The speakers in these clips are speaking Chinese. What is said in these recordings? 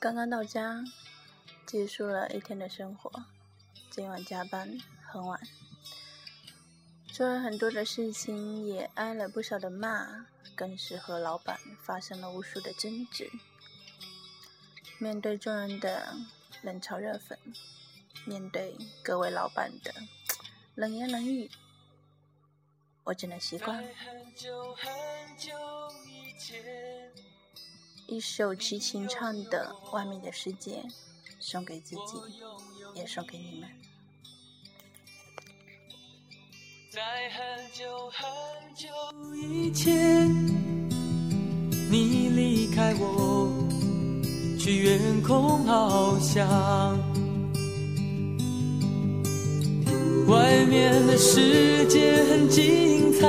刚刚到家，结束了一天的生活。今晚加班很晚，做了很多的事情，也挨了不少的骂，更是和老板发生了无数的争执。面对众人的冷嘲热讽，面对各位老板的冷言冷语，我只能习惯。一首齐秦唱的《外面的世界》，送给自己，也送给你们。在很久很久以前，你离开我。去远空翱翔，外面的世界很精彩，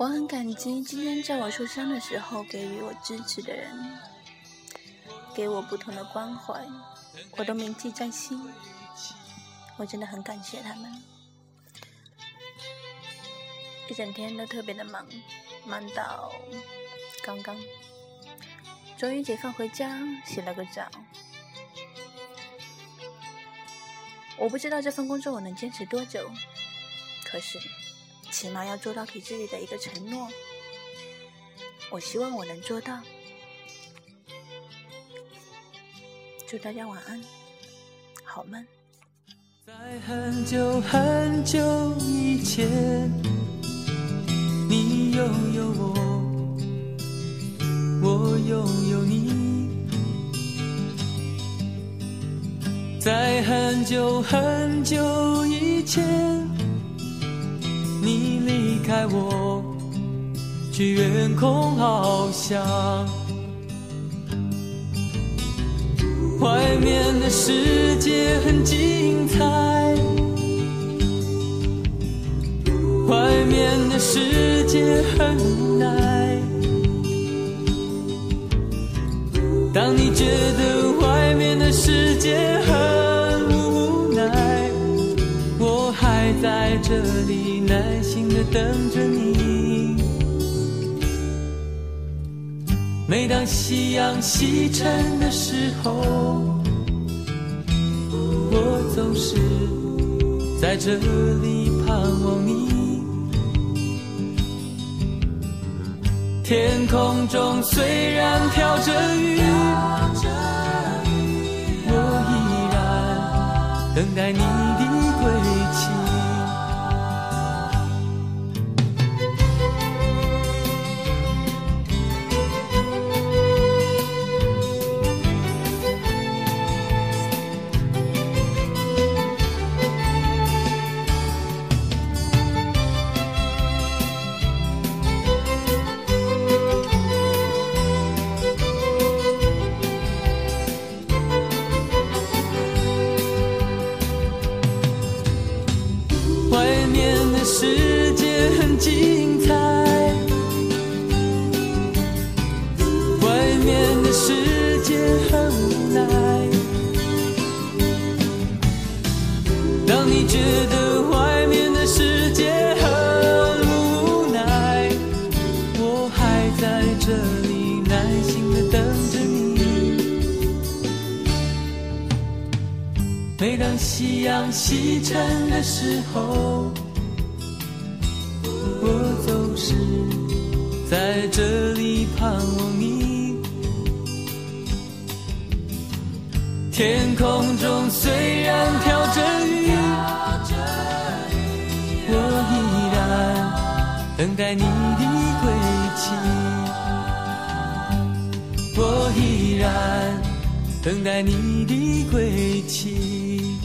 我很感激今天在我受伤的时候给予我支持的人，给我不同的关怀，我都铭记在心。我真的很感谢他们。一整天都特别的忙。忙到刚刚，终于解放回家，洗了个澡。我不知道这份工作我能坚持多久，可是起码要做到给自己的一个承诺。我希望我能做到。祝大家晚安，好梦。在很久很久以前。你拥有我，我拥有你。在很久很久以前，你离开我，去远空翱翔。外面的世界很精彩。外面的世界很无奈。当你觉得外面的世界在这里耐心的等着你。每当夕阳西沉的时候，我总是在这里盼望你。天空中虽然飘着雨，我依然等待你当你觉得外面的世界很无奈我还在这里耐心的等着你。每当夕阳西沉的时候我总是在这里盼望你。天空中虽待你的归期。我依然等待你的归期。